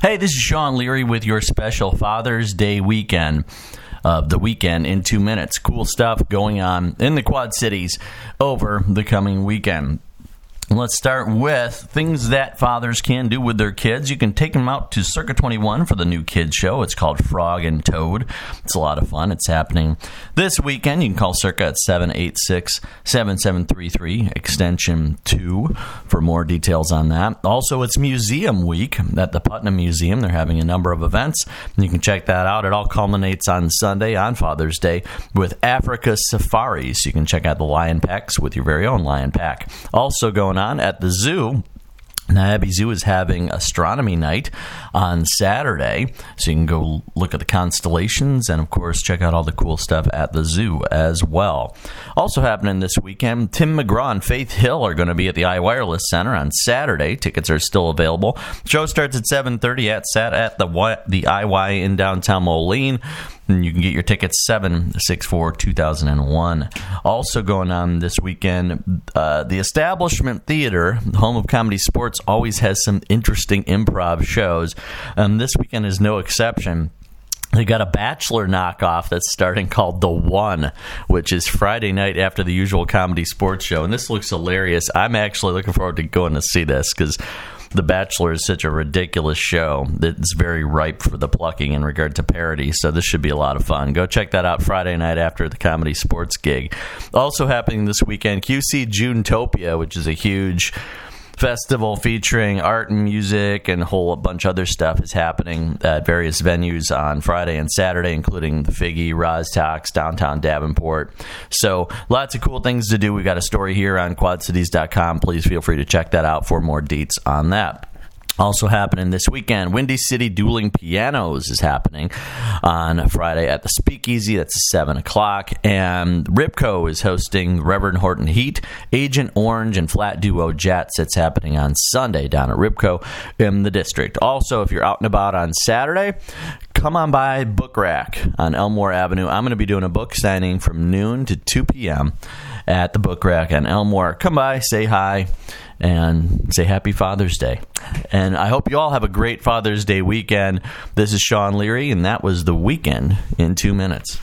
Hey, this is Sean Leary with your special Father's Day weekend. of the weekend in two minutes. Cool stuff going on in the Quad Cities over the coming weekend. Let's start with things that fathers can do with their kids. You can take them out to Circa 21 for the new kids show. It's called Frog and Toad. It's a lot of fun. It's happening this weekend. You can call Circa at 786 7733, extension 2, for more details on that. Also, it's Museum Week at the Putnam Museum. They're having a number of events. You can check that out. It all culminates on Sunday, on Father's Day, with Africa Safaris. You can check out the lion packs with your very own lion pack. Also, going on at the zoo. Niabi Zoo is having astronomy night on Saturday, so you can go look at the constellations and, of course, check out all the cool stuff at the zoo as well. Also happening this weekend, Tim McGraw and Faith Hill are going to be at the iWireless Center on Saturday. Tickets are still available. Show starts at 7:30 at Sat at the the IY in downtown Moline. And you can get your tickets 764 2001. Also going on this weekend, uh, the Establishment Theater, home of ComedySportz, always has some interesting improv shows. Um, this weekend is no exception. They got a Bachelor knockoff that's starting called The One, which is Friday night after the usual ComedySportz show. And this looks hilarious. I'm actually looking forward to going to see this because the Bachelor is such a ridiculous show that's very ripe for the plucking in regard to parody. So this should be a lot of fun. Go check that out Friday night after the ComedySportz gig. Also happening this weekend, QC Junetopia, which is a huge festival featuring art and music and a whole bunch of other stuff is happening at various venues on Friday and Saturday, including the Figge, Rozz-Tox, downtown Davenport. So lots of cool things to do. We've got a story here on quadcities.com. Please feel free to check that out for more deets on that. Also happening this weekend, Windy City Dueling Pianos is happening on Friday at the Speakeasy. That's 7 o'clock. And RIBCO is hosting Reverend Horton Heat, Agent Orange, and Flat Duo Jets. It's happening on Sunday down at RIBCO in the district. Also, if you're out and about on Saturday, come on by Book Rack on Elmore Avenue. I'm going to be doing a book signing from noon to 2 p.m. at the Book Rack on Elmore. Come by, say hi and say happy Father's Day. And I hope you all have a great Father's Day weekend. This is Sean Leary, and that was the weekend in two minutes.